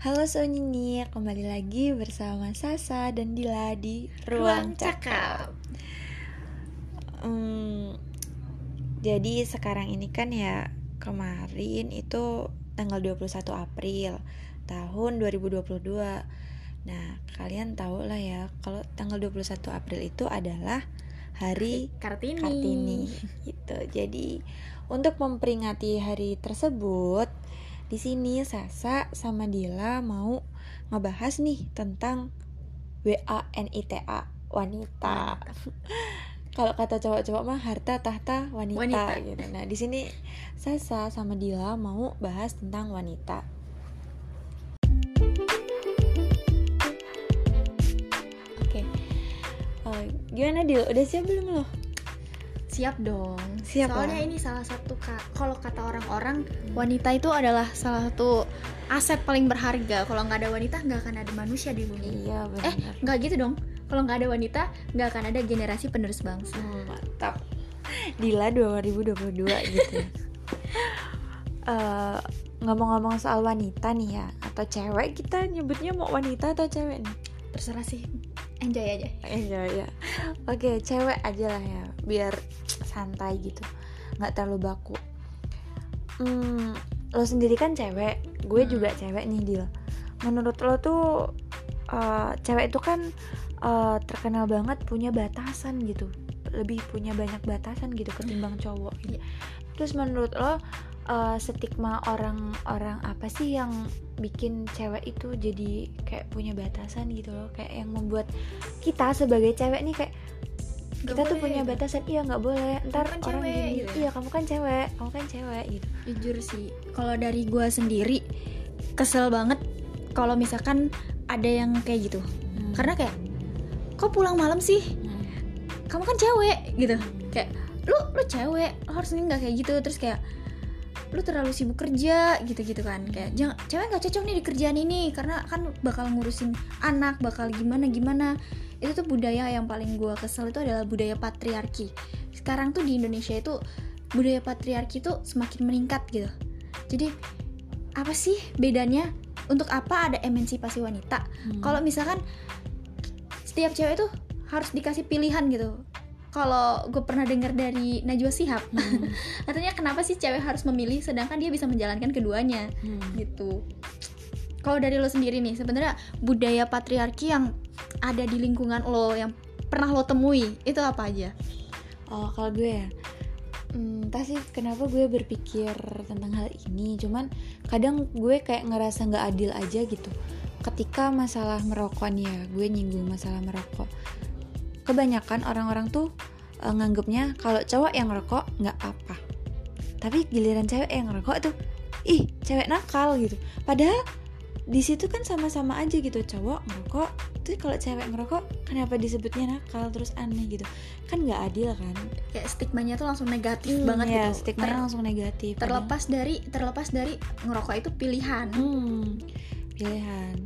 Sonini, kembali lagi bersama Sasa dan Dila di Ruang, Cakap. Hmm, jadi sekarang ini kan ya kemarin itu tanggal 21 April tahun 2022. Nah, kalian tahu lah ya kalau tanggal 21 April itu adalah hari Kartini. Kartini gitu. Jadi untuk memperingati hari tersebut, di sini Sasa sama Dila mau ngebahas nih tentang WANITA wanita. Kalau kata cowok-cowok mah harta tahta wanita, Wanita. gitu. Nah, di sini Sasa sama Dila mau bahas tentang wanita. Oke. Eh, gimana Dil? Udah siap belum lo? Siap dong. Siap Soalnya lah. ini salah satu ka- kalau kata orang-orang wanita itu adalah salah satu aset paling berharga. Kalau nggak ada wanita nggak akan ada manusia di bumi. Iya Eh, nggak gitu dong. Kalau nggak ada wanita, nggak akan ada generasi penerus bangsa. Hmm, mantap. Dila 2022 gitu. Eh, ngomong-ngomong soal wanita nih ya atau cewek kita nyebutnya mau wanita atau cewek nih? Terserah sih. Enjoy aja. Iya ya. Oke, cewek aja lah ya, biar santai gitu, nggak terlalu baku. Hmm, lo sendiri kan cewek, gue Hmm. juga cewek nih Dil. Menurut lo tuh eh, cewek itu kan eh, terkenal banget punya batasan gitu, lebih punya banyak batasan gitu ketimbang cowok. Gitu. Iya. Terus menurut lo eh, stigma orang-orang apa sih yang bikin cewek itu jadi kayak punya batasan gitu loh, kayak yang membuat kita sebagai cewek nih kayak Nggak kita tuh boleh, punya gitu. batasan iya nggak boleh ntar kan orang cewek, gini gitu ya. iya kamu kan cewek kamu kan cewek gitu Jujur sih, kalau dari gua sendiri kesel banget kalau misalkan ada yang kayak gitu. Hmm. Karena kayak kok pulang malam sih? Hmm. kamu kan cewek gitu kayak lu lu cewek harusnya nggak kayak gitu terus kayak lu terlalu sibuk kerja gitu gitu kan. Kayak jangan cewek nggak cocok nih di kerjaan ini karena kan bakal ngurusin anak bakal gimana gimana. Itu tuh budaya yang paling gua kesel itu adalah budaya patriarki. Sekarang tuh di Indonesia itu budaya patriarki tuh semakin meningkat gitu. Jadi apa sih bedanya? Untuk apa ada emansipasi wanita? Hmm. kalau misalkan setiap cewek tuh harus dikasih pilihan gitu kalau gue pernah dengar dari Najwa Shihab Hmm. katanya kenapa sih cewek harus memilih sedangkan dia bisa menjalankan keduanya Hmm. gitu kalau dari lo sendiri nih sebenarnya budaya patriarki yang ada di lingkungan lo yang pernah lo temui itu apa aja Oh, kalau gue ya, hmm, entah sih kenapa gue berpikir tentang hal ini. Cuman kadang gue kayak ngerasa nggak adil aja gitu. Ketika masalah merokok nih ya, gue nyinggung masalah merokok. Kebanyakan orang-orang tuh eh, nganggepnya kalau cowok yang ngerokok nggak apa. Tapi giliran cewek yang ngerokok tuh, ih cewek nakal gitu. Padahal di situ kan sama-sama aja gitu cowok ngerokok terus kalau cewek ngerokok kenapa disebutnya nakal terus aneh gitu? Kan nggak adil kan? Kayak stigmanya tuh langsung negatif Hmm, banget ya, gitu. stigma Ter- langsung negatif terlepas dari terlepas dari ngerokok itu pilihan. Hmm, pilihan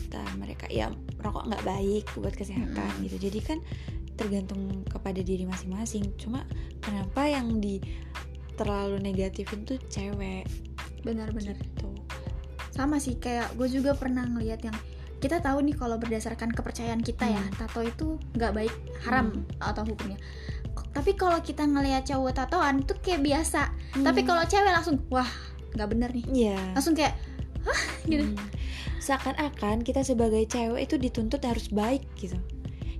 entah mereka ya rokok nggak baik buat kesehatan Hmm. gitu jadi kan tergantung kepada diri masing-masing cuma kenapa yang di terlalu negatifin tuh cewek benar-benar gitu sama sih kayak gue juga pernah ngeliat yang kita tahu nih kalau berdasarkan kepercayaan kita ya Hmm. tato itu nggak baik haram Hmm. atau hukumnya tapi kalau kita ngelihat cowok tatoan itu kayak biasa Hmm. tapi kalau cewek langsung wah nggak bener nih Iya. langsung kayak hah gitu Hmm. Seakan-akan kita sebagai cewek itu dituntut harus baik gitu.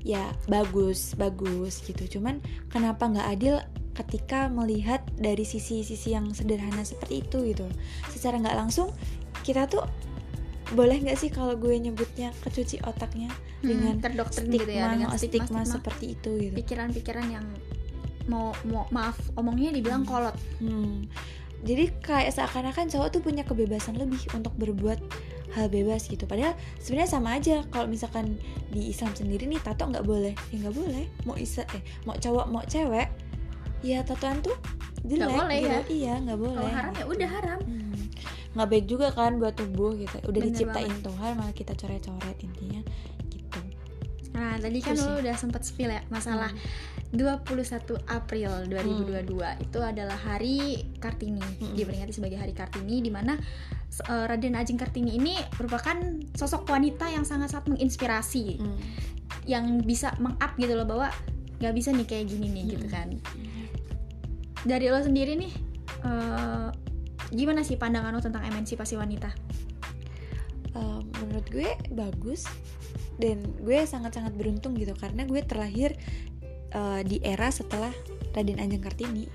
Ya bagus, bagus gitu. Cuman kenapa nggak adil ketika melihat dari sisi-sisi yang sederhana seperti itu gitu. Secara nggak langsung kita tuh boleh nggak sih kalau gue nyebutnya kecuci otaknya dengan Hmm, terdoktrin stigma, gitu ya dengan stigma, stigma stigma seperti itu gitu. pikiran-pikiran yang mau, mau maaf omongnya dibilang Hmm. kolot Hmm. Jadi kayak seakan-akan cowok tuh punya kebebasan lebih untuk berbuat hal bebas gitu. Padahal sebenarnya sama aja kalau misalkan di Islam sendiri nih tato nggak boleh, ya nggak boleh. Mau isa eh mau cowok mau cewek, ya tatoan tuh jelek. boleh gitu. ya? Iya nggak boleh. kalau haram ya udah haram Hmm. Nggak baik juga kan buat tubuh gitu. Udah Bener diciptain Tuhan malah kita coret-coret intinya gitu. nah tadi kan lo udah sempet spill ya masalah 21 April 2022 itu adalah hari Kartini Hmm. diperingati sebagai hari Kartini di mana eh, Raden Ajeng Kartini ini merupakan sosok wanita yang sangat-sangat menginspirasi Hmm. yang bisa meng-up gitu loh bahwa nggak bisa nih kayak gini nih gitu Mm. kan dari lo sendiri nih eh, gimana sih pandangan lo tentang emansipasi wanita Uh, menurut gue bagus dan gue sangat-sangat beruntung gitu karena gue terlahir uh, di era setelah Raden Ajeng Kartini.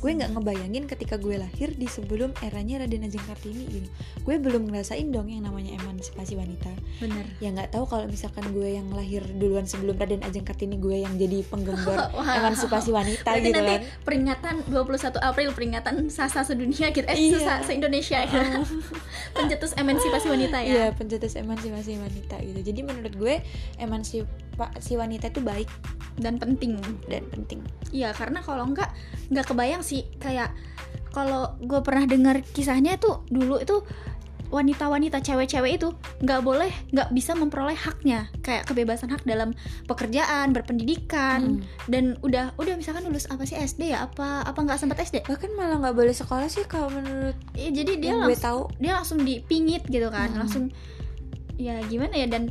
Gue nggak ngebayangin ketika gue lahir di sebelum eranya Raden Ajeng Kartini gitu. Gue belum ngerasain dong yang namanya emansipasi wanita. Bener. Ya nggak tahu kalau misalkan gue yang lahir duluan sebelum Raden Ajeng Kartini gue yang jadi penggembar Wow. emansipasi wanita Berarti gitu nanti kan. peringatan 21 April peringatan sasa sedunia gitu eh Iya. sasa se-Indonesia ya. Pencetus emansipasi wanita Iya ya pencetus emansipasi wanita gitu. Jadi menurut gue emansipasi wanita itu baik dan penting. Dan penting. Iya karena kalau enggak nggak kebayang sih kayak kalau gue pernah dengar kisahnya tuh dulu itu wanita-wanita cewek-cewek itu nggak boleh nggak bisa memperoleh haknya. Kayak kebebasan hak dalam pekerjaan berpendidikan Mm. dan udah udah misalkan lulus apa sih SD ya apa apa nggak sempat SD bahkan malah nggak boleh sekolah sih kalau menurut Iya, jadi dia yang gue langsung tahu. dia langsung dipingit gitu kan Mm. langsung ya gimana ya? Dan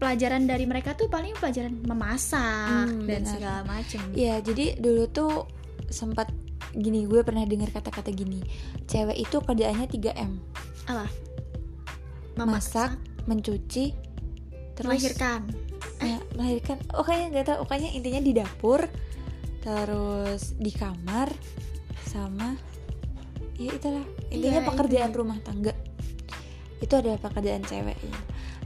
pelajaran dari mereka tuh paling pelajaran memasak Hmm, dan benar. segala macam Iya jadi dulu tuh sempat gini gue pernah dengar kata-kata gini cewek itu kerjaannya 3 m. Apa? Memasak, mencuci terus melahirkan. Ya, melahirkan. Oh kayaknya nggak tahu. Pokoknya intinya di dapur terus di kamar sama ya itulah. Intinya Iya, pekerjaan itu. rumah tangga itu adalah pekerjaan cewek ya.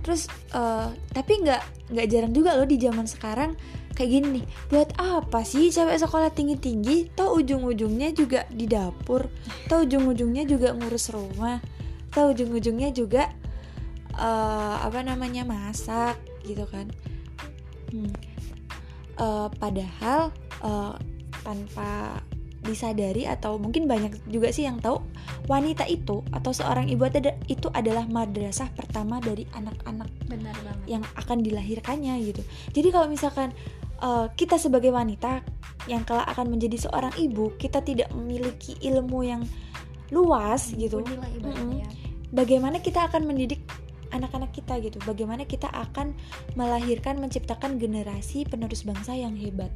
terus eh, tapi nggak nggak jarang juga loh di zaman sekarang kayak gini nih buat apa sih cewek sekolah tinggi tinggi tau ujung ujungnya juga di dapur tau ujung ujungnya juga ngurus rumah tau ujung ujungnya juga eh, apa namanya masak gitu kan Hmm. Eh, padahal eh, tanpa disadari atau mungkin banyak juga sih yang tahu wanita itu atau seorang ibu itu adalah madrasah pertama dari anak-anak benar banget yang akan dilahirkannya gitu. Jadi kalau misalkan eh, kita sebagai wanita yang kelak akan menjadi seorang ibu, kita tidak memiliki ilmu yang luas gitu. Inilah ibaratnya Mm-mm. ya. Bagaimana kita akan mendidik anak-anak kita gitu? Bagaimana kita akan melahirkan menciptakan generasi penerus bangsa yang hebat,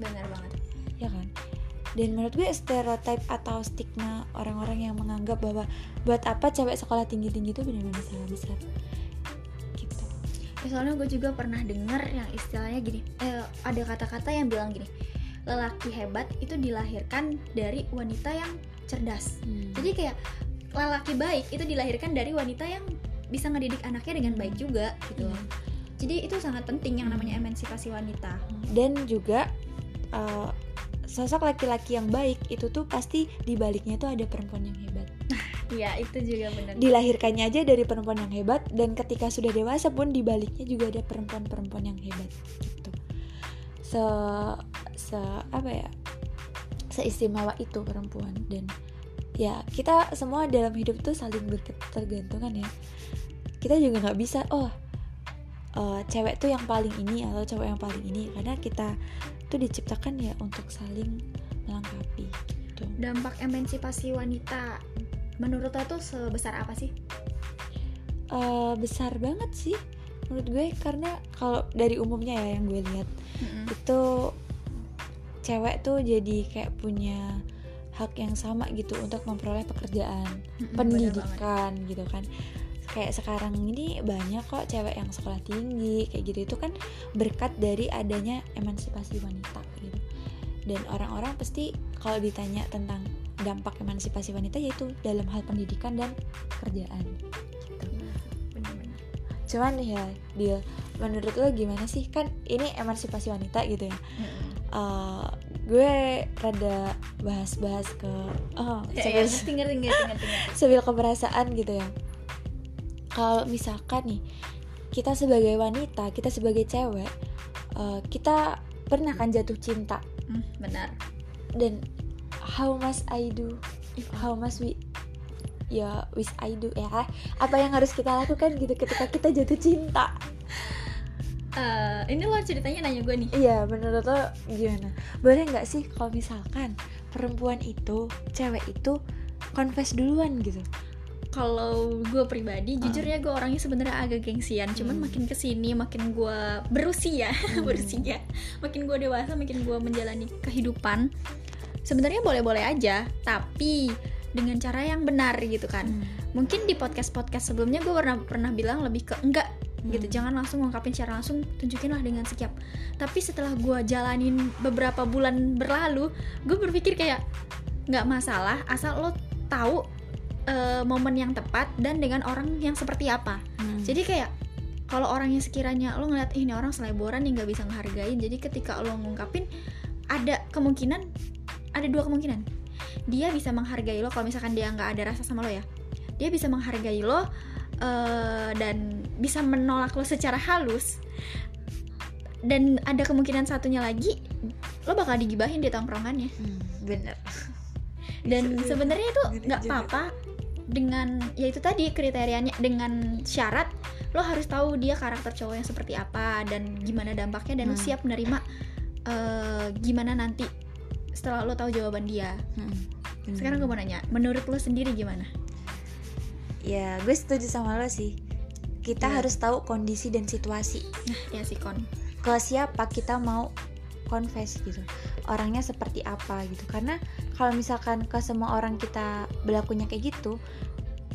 benar banget ya kan? Dan menurut gue stereotip atau stigma orang-orang yang menganggap bahwa buat apa cewek sekolah tinggi-tinggi itu benar-benar salah besar. Gitu. Ya, soalnya gue juga pernah dengar yang istilahnya gini eh, ada kata-kata yang bilang gini lelaki hebat itu dilahirkan dari wanita yang cerdas Hmm. jadi kayak lelaki baik itu dilahirkan dari wanita yang bisa ngedidik anaknya dengan baik juga gitu loh jadi itu sangat penting yang Hmm. namanya emansipasi wanita dan juga uh, sosok laki-laki yang baik itu tuh pasti di baliknya tuh ada perempuan yang hebat. iya itu juga benar Dilahirkannya aja dari perempuan yang hebat dan ketika sudah dewasa pun di baliknya juga ada perempuan-perempuan yang hebat gitu. Se se apa ya? Seistimewa itu perempuan dan ya kita semua dalam hidup tuh saling berketergantungan ya. Kita juga nggak bisa oh eh, cewek tuh yang paling ini atau cowok yang paling ini karena kita tuh diciptakan ya untuk saling melengkapi gitu. dampak emansipasi wanita menurut lo tuh sebesar apa sih Eh, besar banget sih menurut gue karena kalau dari umumnya ya yang gue lihat itu cewek tuh jadi kayak punya hak yang sama gitu untuk memperoleh pekerjaan banget. pendidikan gitu kan kayak sekarang ini banyak kok cewek yang sekolah tinggi kayak gitu itu kan berkat dari adanya emansipasi wanita gitu dan orang-orang pasti kalau ditanya tentang dampak emansipasi wanita yaitu dalam hal pendidikan dan pekerjaan gitu Bener-bener. cuman ya dia menurut lo gimana sih kan ini emansipasi wanita gitu ya. Eh, gue rada bahas-bahas ke oh, Ya, cewek- ya, ngerti, ngerti, ngerti. sebil keperasaan gitu ya kalau misalkan nih kita sebagai wanita kita sebagai cewek eh, kita pernah kan jatuh cinta? Hmm, benar. Dan how must I do how must we ya wish I do ya. Apa yang harus kita lakukan gitu ketika kita jatuh cinta? Eh, ini lo ceritanya nanya gue nih. Iya menurut lo gimana? Boleh nggak sih kalau misalkan perempuan itu cewek itu confess duluan gitu kalau gue pribadi Ah. jujur ya gue orangnya sebenarnya agak gengsian cuman Hmm. makin ke sini makin gue berusia Hmm. berusia makin gue dewasa makin gue menjalani kehidupan sebenarnya boleh-boleh aja tapi dengan cara yang benar gitu kan Hmm. mungkin di podcast podcast sebelumnya gue pernah pernah bilang lebih ke enggak gitu Hmm. jangan langsung ngungkapin secara langsung tunjukinlah dengan sikap tapi setelah gue jalanin beberapa bulan berlalu gue berpikir kayak nggak masalah asal lo tahu eh, momen yang tepat dan dengan orang yang seperti apa. Hmm. jadi kayak kalau orangnya sekiranya lo ngeliat "Ih, ini orang seleboran nih nggak bisa ngehargain. Jadi ketika lo ngungkapin ada kemungkinan ada dua kemungkinan. Dia bisa menghargai lo kalau misalkan dia nggak ada rasa sama lo ya. Dia bisa menghargai lo eh, dan bisa menolak lo secara halus. Dan ada kemungkinan satunya lagi lo bakal digibahin di tongkrongannya. Hmm, bener. Dan Bisa, sebenarnya itu nggak apa-apa dengan ya itu tadi kriterianya dengan syarat lo harus tahu dia karakter cowok yang seperti apa dan gimana dampaknya dan lo Hmm. siap menerima eh, gimana nanti setelah lo tahu jawaban dia. Hmm, bener. sekarang gue mau nanya menurut lo sendiri gimana? Ya gue setuju sama lo sih. Kita Iya. harus tahu kondisi dan situasi. Nah ya sih kon. Ke siapa kita mau confess gitu orangnya seperti apa gitu. Karena kalau misalkan ke semua orang kita berlakunya kayak gitu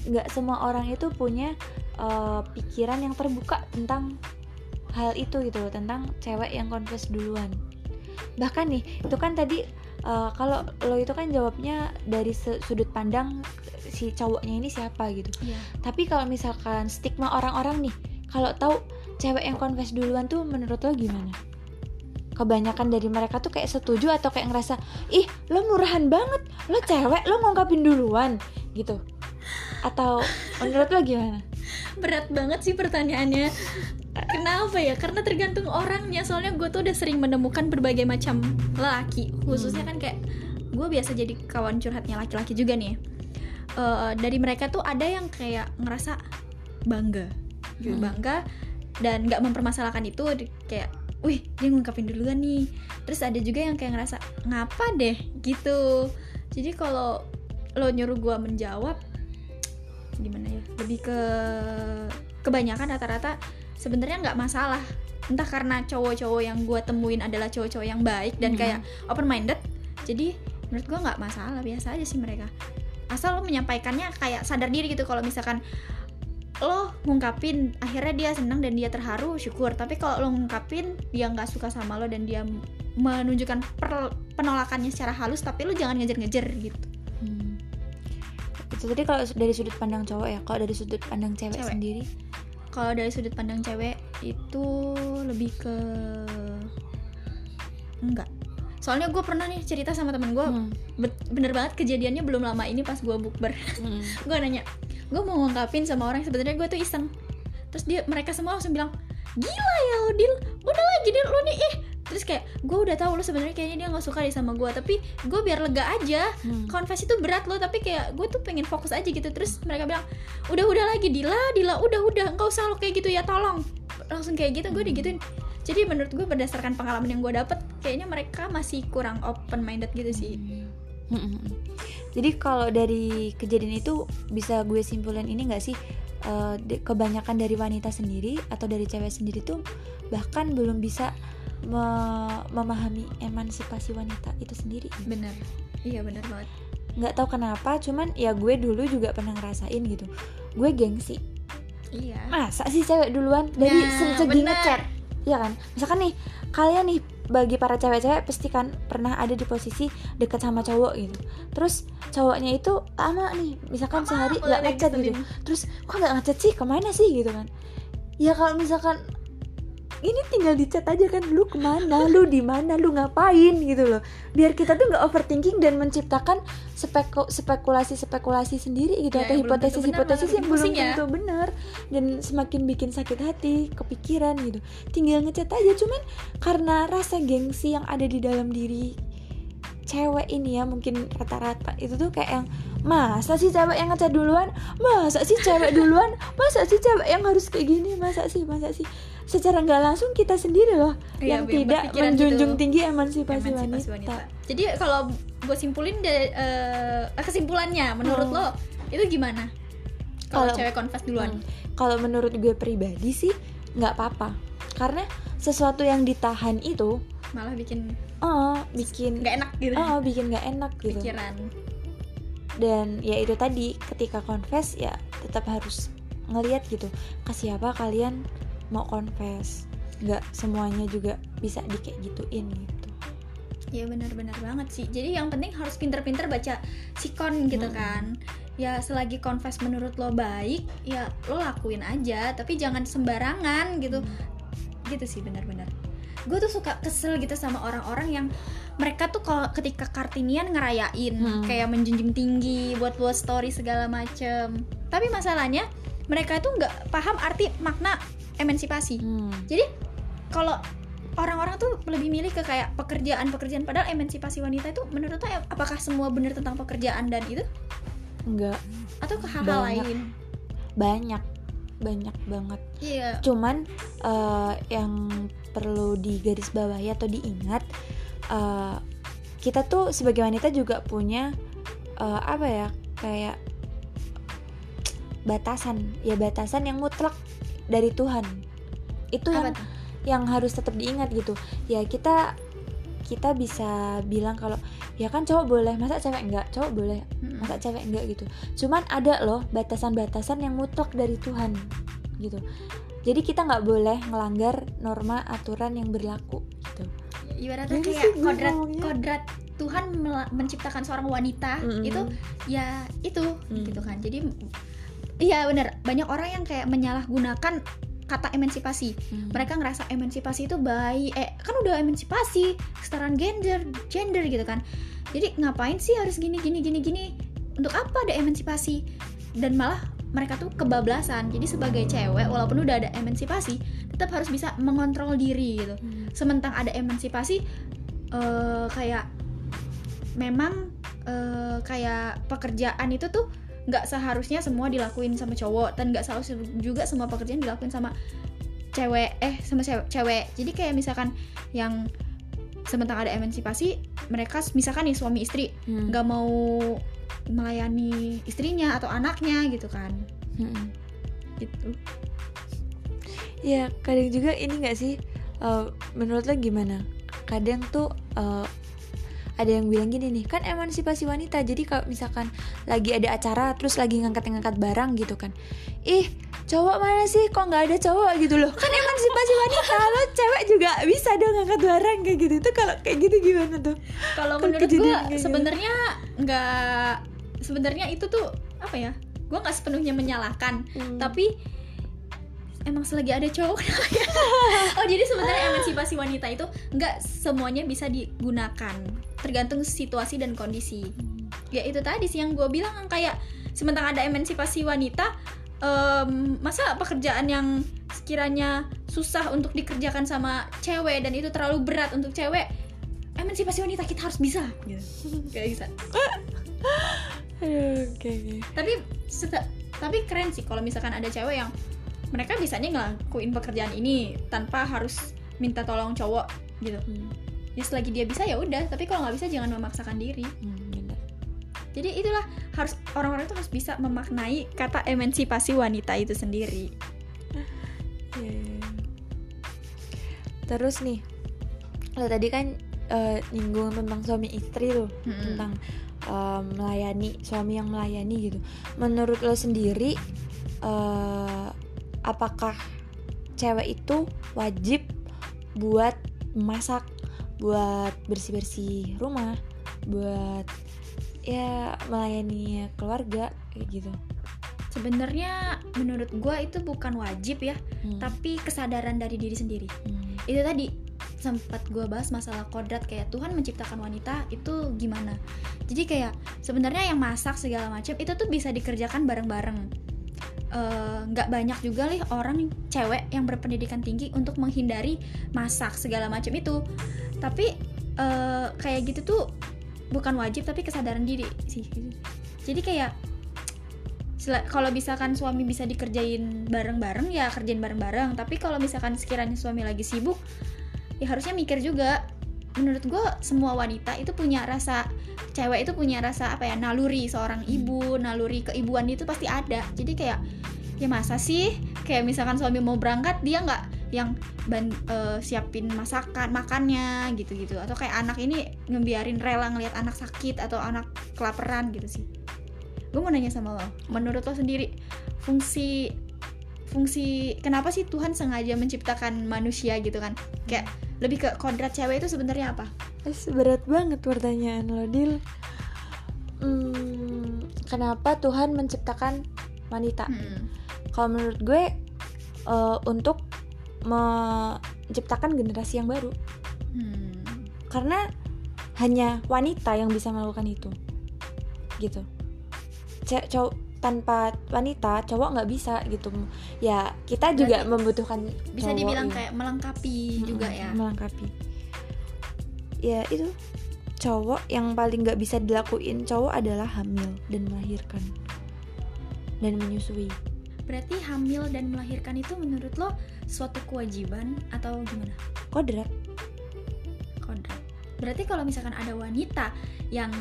nggak semua orang itu punya eh, pikiran yang terbuka tentang hal itu gitu loh tentang cewek yang confess duluan bahkan nih itu kan tadi eh, kalau lo itu kan jawabnya dari sudut pandang si cowoknya ini siapa gitu Iya. tapi kalau misalkan stigma orang-orang nih, kalau tahu cewek yang confess duluan tuh menurut lo gimana? Kebanyakan dari mereka tuh kayak setuju atau kayak ngerasa, ih lo murahan banget, lo cewek lo ngungkapin duluan gitu. Atau menurut lo gimana? berat banget sih pertanyaannya. Kenapa ya? Karena tergantung orangnya. Soalnya gue tuh udah sering menemukan berbagai macam lelaki. Khususnya kan kayak gue biasa jadi kawan curhatnya laki-laki juga nih. Eh, dari mereka tuh ada yang kayak ngerasa bangga. Hmm. bangga dan nggak mempermasalahkan itu. Kayak wih dia ngungkapin duluan nih. Terus ada juga yang kayak ngerasa ngapa deh? Gitu. Jadi kalau lo nyuruh gue menjawab gimana ya lebih ke kebanyakan rata-rata sebenarnya nggak masalah. Entah karena cowok-cowok yang gue temuin adalah cowok-cowok yang baik dan Mhm. kayak open minded jadi menurut gue nggak masalah biasa aja sih mereka. Asal lo menyampaikannya kayak sadar diri gitu kalau misalkan lo ngungkapin akhirnya dia senang dan dia terharu syukur tapi kalau lo ngungkapin dia nggak suka sama lo dan dia menunjukkan per- penolakannya secara halus tapi lo jangan ngejer-ngejer gitu Hmm. Itu tadi kalau dari sudut pandang cowok ya, kalau dari sudut pandang cewek, Cewek. sendiri, kalau dari sudut pandang cewek itu lebih ke enggak soalnya gue pernah nih cerita sama temen gue Hmm. bener banget kejadiannya belum lama ini pas gue bukber Hmm. gue nanya gue mau ngungkapin sama orang yang sebenarnya gue tuh iseng. Terus dia mereka semua langsung bilang gila ya lo Dil. Udah lagi Dil lo nih ih. Terus kayak gue udah tahu lo sebenarnya kayaknya dia nggak suka deh sama gue tapi gue biar lega aja. Hmm. confess itu berat loh tapi kayak gue tuh pengen fokus aja gitu. Terus mereka bilang udah udah lagi Dila Dila udah udah nggak usah lo kayak gitu ya tolong. Langsung kayak gitu gue digituin. Jadi menurut gue berdasarkan pengalaman yang gue dapet kayaknya mereka masih kurang open minded gitu sih Mm-mm. Jadi kalau dari kejadian itu bisa gue simpulin ini nggak sih de- kebanyakan dari wanita sendiri atau dari cewek sendiri tuh bahkan belum bisa me- memahami emansipasi wanita itu sendiri. bener iya bener banget Nggak tahu kenapa, cuman ya gue dulu juga pernah ngerasain gitu. Gue gengsi. iya Masa sih cewek duluan dari Nah, se- segi ngechat? Iya kan? Misalkan nih kalian nih bagi para cewek-cewek pasti kan pernah ada di posisi deket sama cowok gitu. Terus cowoknya itu lama nih, misalkan sehari nggak ngechat gitu. Terus kok nggak ngechat sih? Ke mana sih gitu kan? Ya kalau misalkan ini tinggal di chat aja kan lu ke mana lu di mana lu ngapain gitu loh. Biar kita tuh nggak overthinking dan menciptakan speku spekulasi spekulasi sendiri gitu Ya, atau hipotesis hipotesis yang belum ya. tentu benar. Dan semakin bikin sakit hati kepikiran gitu. Tinggal ngechat aja cuman karena rasa gengsi yang ada di dalam diri cewek ini ya mungkin rata-rata itu tuh kayak yang masa sih cewek yang ngechat duluan? Masa sih cewek duluan? Masa sih cewek yang harus kayak gini? Masa sih masa sih secara nggak langsung kita sendiri loh Iya, yang tidak berpikiran menjunjung gitu. tinggi emansipasi, Emansipasi wanita. Jadi kalau gue simpulin de- eh, kesimpulannya menurut Hmm. lo itu gimana? kalau Kalau- cewek confess duluan Hmm. Kalau menurut gue pribadi sih nggak apa-apa. Karena sesuatu yang ditahan itu malah bikin oh bikin nggak enak gitu oh bikin nggak enak gitu. pikiran Dan ya itu tadi ketika confess ya tetap harus ngeliat gitu ke siapa kalian mau confess. Nggak semuanya juga bisa di kayak gituin gitu. ya benar-benar banget sih. Jadi yang penting harus pinter-pinter baca sikon gitu kan. Ya selagi confess menurut lo baik ya lo lakuin aja. Tapi jangan sembarangan gitu. Gitu sih benar-benar. Gue tuh suka kesel gitu sama orang-orang yang mereka tuh kalau ketika kartinian ngerayain Hmm. kayak menjunjung tinggi buat buat story segala macem. Tapi masalahnya mereka tuh nggak paham arti makna emansipasi. Hmm. jadi kalau orang-orang tuh lebih milih ke kayak pekerjaan-pekerjaan padahal emansipasi wanita itu menurut lo apakah semua benar tentang pekerjaan dan itu? Enggak. Atau ke hal-hal lain? Banyak. Banyak banget. iya. Cuman eh, yang perlu digarisbawahi atau diingat eh, kita tuh sebagai wanita juga punya eh, apa ya kayak batasan. Ya batasan yang mutlak dari Tuhan. Itu yang apa yang harus tetap diingat gitu. Ya kita kita bisa bilang kalau ya kan cowok boleh masa cewek enggak? Cowok boleh masa cewek enggak? Gitu. Cuman ada loh batasan-batasan yang mutlak dari Tuhan gitu. Jadi kita nggak boleh melanggar norma aturan yang berlaku gitu. Ibaratnya kayak kodrat ngomongnya? kodrat Tuhan menciptakan seorang wanita Mm-mm. itu ya itu Mm. gitu kan. Jadi iya bener. Banyak orang yang kayak menyalahgunakan kata emansipasi. Hmm. mereka ngerasa emansipasi itu baik eh kan udah emansipasi kesetaraan gender gender gitu kan. Jadi ngapain sih harus gini gini gini gini? Untuk apa ada emansipasi? Dan malah mereka tuh kebablasan. Jadi sebagai cewek walaupun udah ada emansipasi tetap harus bisa mengontrol diri gitu. Hmm. sementang ada emansipasi eh, kayak memang eh, kayak pekerjaan itu tuh nggak seharusnya semua dilakuin sama cowok dan nggak seharusnya juga semua pekerjaan dilakuin sama cewek eh sama cewek, cewek. jadi kayak misalkan yang sementang ada emansipasi mereka misalkan nih suami istri Hmm. nggak mau melayani istrinya atau anaknya gitu kan Hmm. gitu Ya kadang juga ini nggak sih eh, menurut lo gimana? Kadang tuh eh, ada yang bilang gini nih kan emansipasi wanita jadi kalau misalkan lagi ada acara terus lagi ngangkat-ngangkat barang gitu kan. Ih cowok mana sih? Kok nggak ada cowok? gitu loh. Kan emansipasi wanita lo cewek juga bisa dong ngangkat barang kayak gitu. Itu kalau kayak gitu gimana tuh? Kalau Kan menurut gue gitu. sebenarnya nggak sebenarnya itu tuh apa ya gue nggak sepenuhnya menyalahkan. Hmm. tapi emang selagi ada cowok. Oh jadi sebenarnya emansipasi wanita itu nggak semuanya bisa digunakan tergantung situasi dan kondisi. Ya itu tadi sih yang gue bilang kayak sementara ada emansipasi wanita em, masa pekerjaan yang sekiranya susah untuk dikerjakan sama cewek dan itu terlalu berat untuk cewek emansipasi wanita kita harus bisa. Gitu Gak bisa Aduh, oke oke. tapi tapi keren sih kalau misalkan ada cewek yang mereka bisanya ngelakuin pekerjaan ini tanpa harus minta tolong cowok gitu Hmm, ya selagi dia bisa ya udah tapi kalau nggak bisa jangan memaksakan diri hmm, bener. jadi itulah harus orang-orang itu harus bisa memaknai kata emansipasi wanita itu sendiri Iya, iya, iya. Terus nih, lo tadi kan eh, nyinggung tentang suami istri tuh, Mm-mm. tentang eh, melayani suami yang melayani gitu. Menurut lo sendiri, eh, apakah cewek itu wajib buat masak, buat bersih bersih rumah, buat ya melayani keluarga kayak gitu? sebenarnya menurut gue itu bukan wajib ya Hmm, tapi kesadaran dari diri sendiri. Hmm, itu tadi sempat gue bahas masalah kodrat kayak Tuhan menciptakan wanita itu gimana. Jadi kayak sebenarnya yang masak segala macam itu tuh bisa dikerjakan bareng-bareng Eh, nggak banyak juga nih orang cewek yang berpendidikan tinggi untuk menghindari masak segala macam itu. Tapi eh, kayak gitu tuh bukan wajib tapi kesadaran diri sih. Jadi kayak kalau misalkan suami bisa dikerjain bareng-bareng ya kerjain bareng-bareng. Tapi kalau misalkan sekiranya suami lagi sibuk ya harusnya mikir juga. Menurut gue semua wanita itu punya rasa cewek itu punya rasa apa ya naluri seorang ibu naluri keibuan itu pasti ada. Jadi kayak ya masa sih? Kayak misalkan suami mau berangkat dia nggak yang ban eh, siapin masakan makannya gitu-gitu. Atau kayak anak ini ngebiarin rela ngelihat anak sakit atau anak kelaparan gitu sih. Gue mau nanya sama lo menurut lo sendiri fungsi fungsi kenapa sih Tuhan sengaja menciptakan manusia gitu kan? Kayak lebih ke kodrat cewek itu sebenarnya apa Es, berat banget pertanyaan lo Dil. Hmm, kenapa Tuhan menciptakan wanita? Hmm. kalau menurut gue eh, untuk menciptakan generasi yang baru. Hmm. karena hanya wanita yang bisa melakukan itu. Gitu. Ce- cow- tanpa wanita cowok nggak bisa gitu. Ya kita juga Berarti membutuhkan bisa cowok dibilang ya. kayak melengkapi juga Mm-mm, ya. melengkapi ya itu cowok yang paling nggak bisa dilakuin cowok adalah hamil dan melahirkan dan menyusui. Berarti hamil dan melahirkan itu menurut lo suatu kewajiban atau gimana? Kodrat. Kodrat. Berarti kalau misalkan ada wanita yang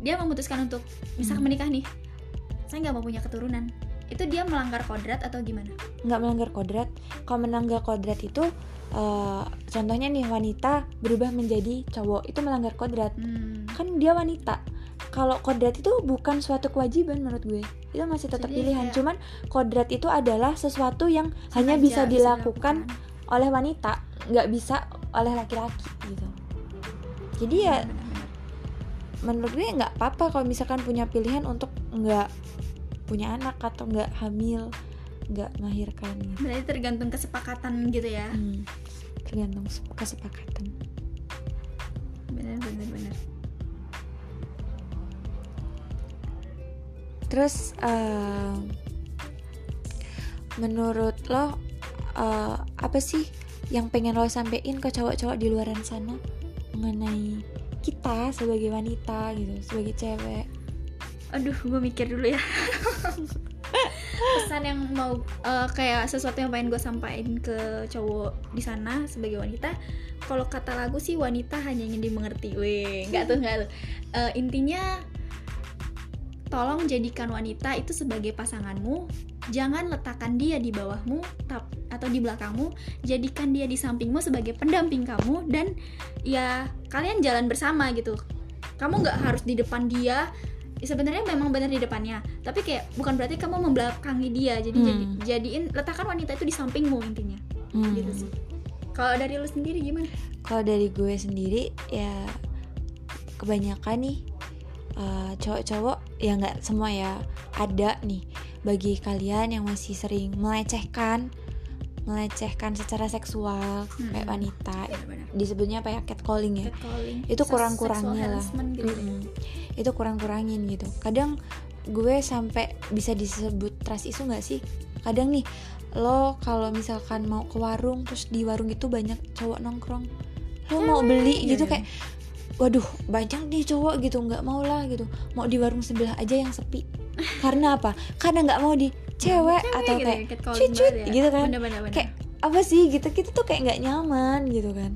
dia memutuskan untuk misalkan Hmm. menikah nih saya nggak mau punya keturunan itu dia melanggar kodrat atau gimana? Nggak melanggar kodrat. Kalau melanggar kodrat itu eh, contohnya nih wanita berubah menjadi cowok itu melanggar kodrat. Hmm. kan dia wanita. Kalau kodrat itu bukan suatu kewajiban menurut gue. Itu masih tetap Jadi pilihan. kayak- cuman kodrat itu adalah sesuatu yang hanya bisa Sengaja dilakukan oleh wanita. Nggak bisa oleh laki-laki gitu. Jadi ya menurut gue nggak apa-apa kalau misalkan punya pilihan untuk nggak punya anak atau nggak hamil nggak melahirkan gitu. berarti tergantung kesepakatan gitu ya? Hmm, tergantung kesepakatan. Benar benar benar. Terus eh, menurut lo eh, apa sih yang pengen lo sampein ke cowok-cowok di luaran sana mengenai kita sebagai wanita gitu sebagai cewek? Aduh gue mikir dulu ya pesan yang mau eh, kayak sesuatu yang pengen gue sampaikan ke cowok di sana sebagai wanita kalau kata lagu sih wanita hanya ingin dimengerti. Weh nggak tuh nggak tuh. Eh, intinya tolong jadikan wanita itu sebagai pasanganmu. Jangan letakkan dia di bawahmu tap, atau di belakangmu. Jadikan dia di sampingmu sebagai pendamping kamu dan ya kalian jalan bersama gitu. Kamu nggak harus di depan dia sebenarnya memang benar di depannya tapi kayak bukan berarti kamu membelakangi dia jadi Hmm. jadi jadiin letakkan wanita itu di sampingmu intinya Hmm. gitu sih kalau dari lu sendiri gimana kalau dari gue sendiri ya kebanyakan nih eh, cowok-cowok ya nggak semua ya ada nih bagi kalian yang masih sering melecehkan melecehkan secara seksual Hmm. kayak wanita benar-benar disebutnya apa ya catcalling ya catcalling Itu kurang-kurangnya lah. gitu ya. Mm-mm. Itu kurang-kurangin gitu kadang gue sampai bisa disebut trust isu nggak sih kadang nih lo kalau misalkan mau ke warung terus di warung itu banyak cowok nongkrong lo mau beli Iya, gitu iya. kayak waduh banyak nih cowok gitu nggak mau lah gitu mau di warung sebelah aja yang sepi karena apa karena nggak mau di cewek, atau gitu kayak ya, cucut banget ya. gitu kan. Bener-bener, bener. kayak apa sih gitu kita tuh kayak nggak nyaman gitu kan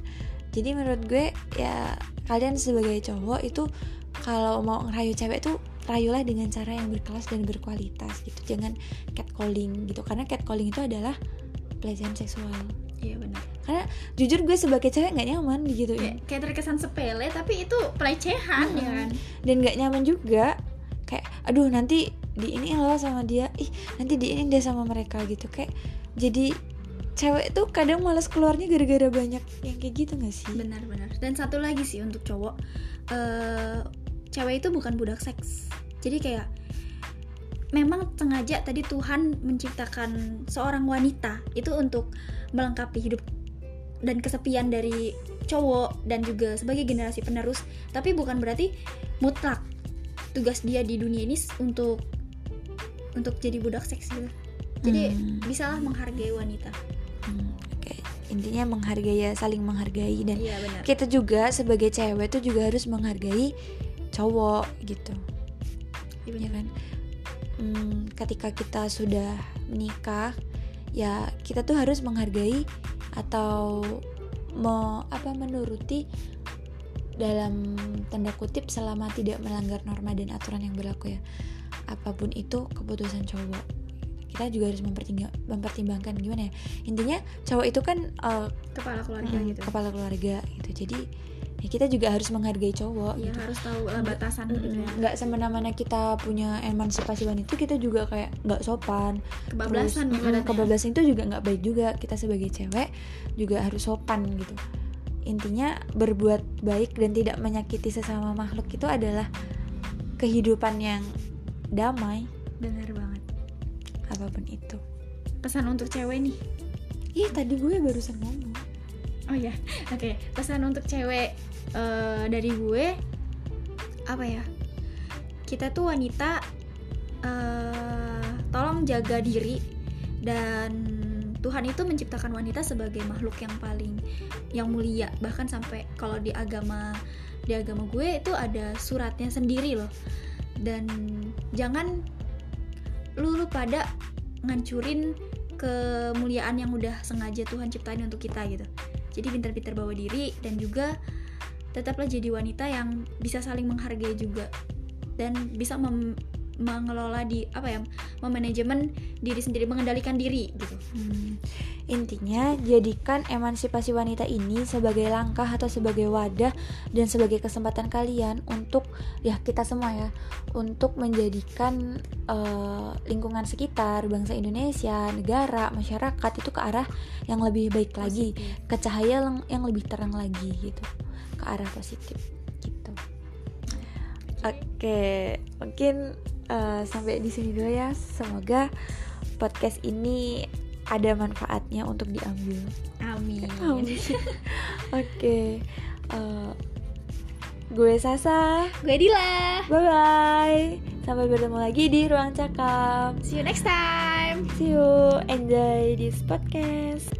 jadi menurut gue ya kalian sebagai cowok itu kalau mau ngerayu cewek tuh rayulah dengan cara yang berkelas dan berkualitas gitu. Jangan catcalling gitu. Karena catcalling itu adalah pelecehan seksual. Iya benar. Karena jujur gue sebagai cewek nggak nyaman gitu. Kayak, kayak terkesan sepele tapi itu pelecehan ya Mm-mm. kan? Dan nggak nyaman juga kayak aduh nanti di ini loh sama dia. Ih nanti di ini dia sama mereka gitu. Kayak jadi cewek tuh kadang malas keluarnya gara-gara banyak yang kayak gitu gak sih? Benar-benar dan satu lagi sih untuk cowok eh cewek itu bukan budak seks. Jadi kayak memang sengaja tadi Tuhan menciptakan seorang wanita itu untuk melengkapi hidup dan kesepian dari cowok dan juga sebagai generasi penerus. Tapi bukan berarti mutlak tugas dia di dunia ini untuk untuk jadi budak seks gitu. Jadi Hmm. bisalah menghargai wanita Hmm, intinya menghargai ya saling menghargai dan iya kita juga sebagai cewek tuh juga harus menghargai cowok gitu. Iya ya benar. kan? Hmm, ketika kita sudah menikah ya kita tuh harus menghargai atau mau apa menuruti dalam tanda kutip selama tidak melanggar norma dan aturan yang berlaku ya. Apa pun itu keputusan cowok kita juga harus mempertimbang, mempertimbangkan gimana ya. Intinya cowok itu kan uh, kepala keluarga mm, gitu. kepala keluarga gitu. Jadi ya kita juga harus menghargai cowok ya gitu. harus tahu lah batasan Mm, gitu ya. nggak semena-mena kita punya emansipasi wanita kita juga kayak nggak sopan. Kebablasan Terus, mm, kebablasan itu juga nggak baik juga. Kita sebagai cewek juga harus sopan gitu. Intinya berbuat baik dan tidak menyakiti sesama makhluk itu adalah kehidupan yang damai. Benar banget apa pun itu. Pesan untuk cewek nih? Ih tadi gue barusan ngomong. Oh ya oke. Pesan untuk cewek eh, dari gue apa ya? Kita tuh wanita eh, tolong jaga diri dan Tuhan itu menciptakan wanita sebagai makhluk yang paling yang mulia. Bahkan sampai kalau di agama di agama gue itu ada suratnya sendiri loh. Dan jangan lu, lu pada ngancurin kemuliaan yang udah sengaja Tuhan ciptain untuk kita gitu. Jadi pintar-pintar bawa diri dan juga tetaplah jadi wanita yang bisa saling menghargai juga dan bisa mem- mengelola di apa ya memanajemen diri sendiri mengendalikan diri gitu. Hmm, intinya jadikan emansipasi wanita ini sebagai langkah atau sebagai wadah dan sebagai kesempatan kalian untuk ya kita semua ya untuk menjadikan eh, lingkungan sekitar bangsa Indonesia, negara, masyarakat itu ke arah yang lebih baik lagi, ke cahaya yang- yang lebih terang lagi gitu, ke arah positif gitu. Oke, mungkin eh, sampai di sini dulu ya. Semoga podcast ini ada manfaatnya untuk diambil. amin Amin. Oke, eh, gue Sasa. gue Dila Bye bye. Sampai bertemu lagi di ruang cakap. see you next time See you. Enjoy this podcast.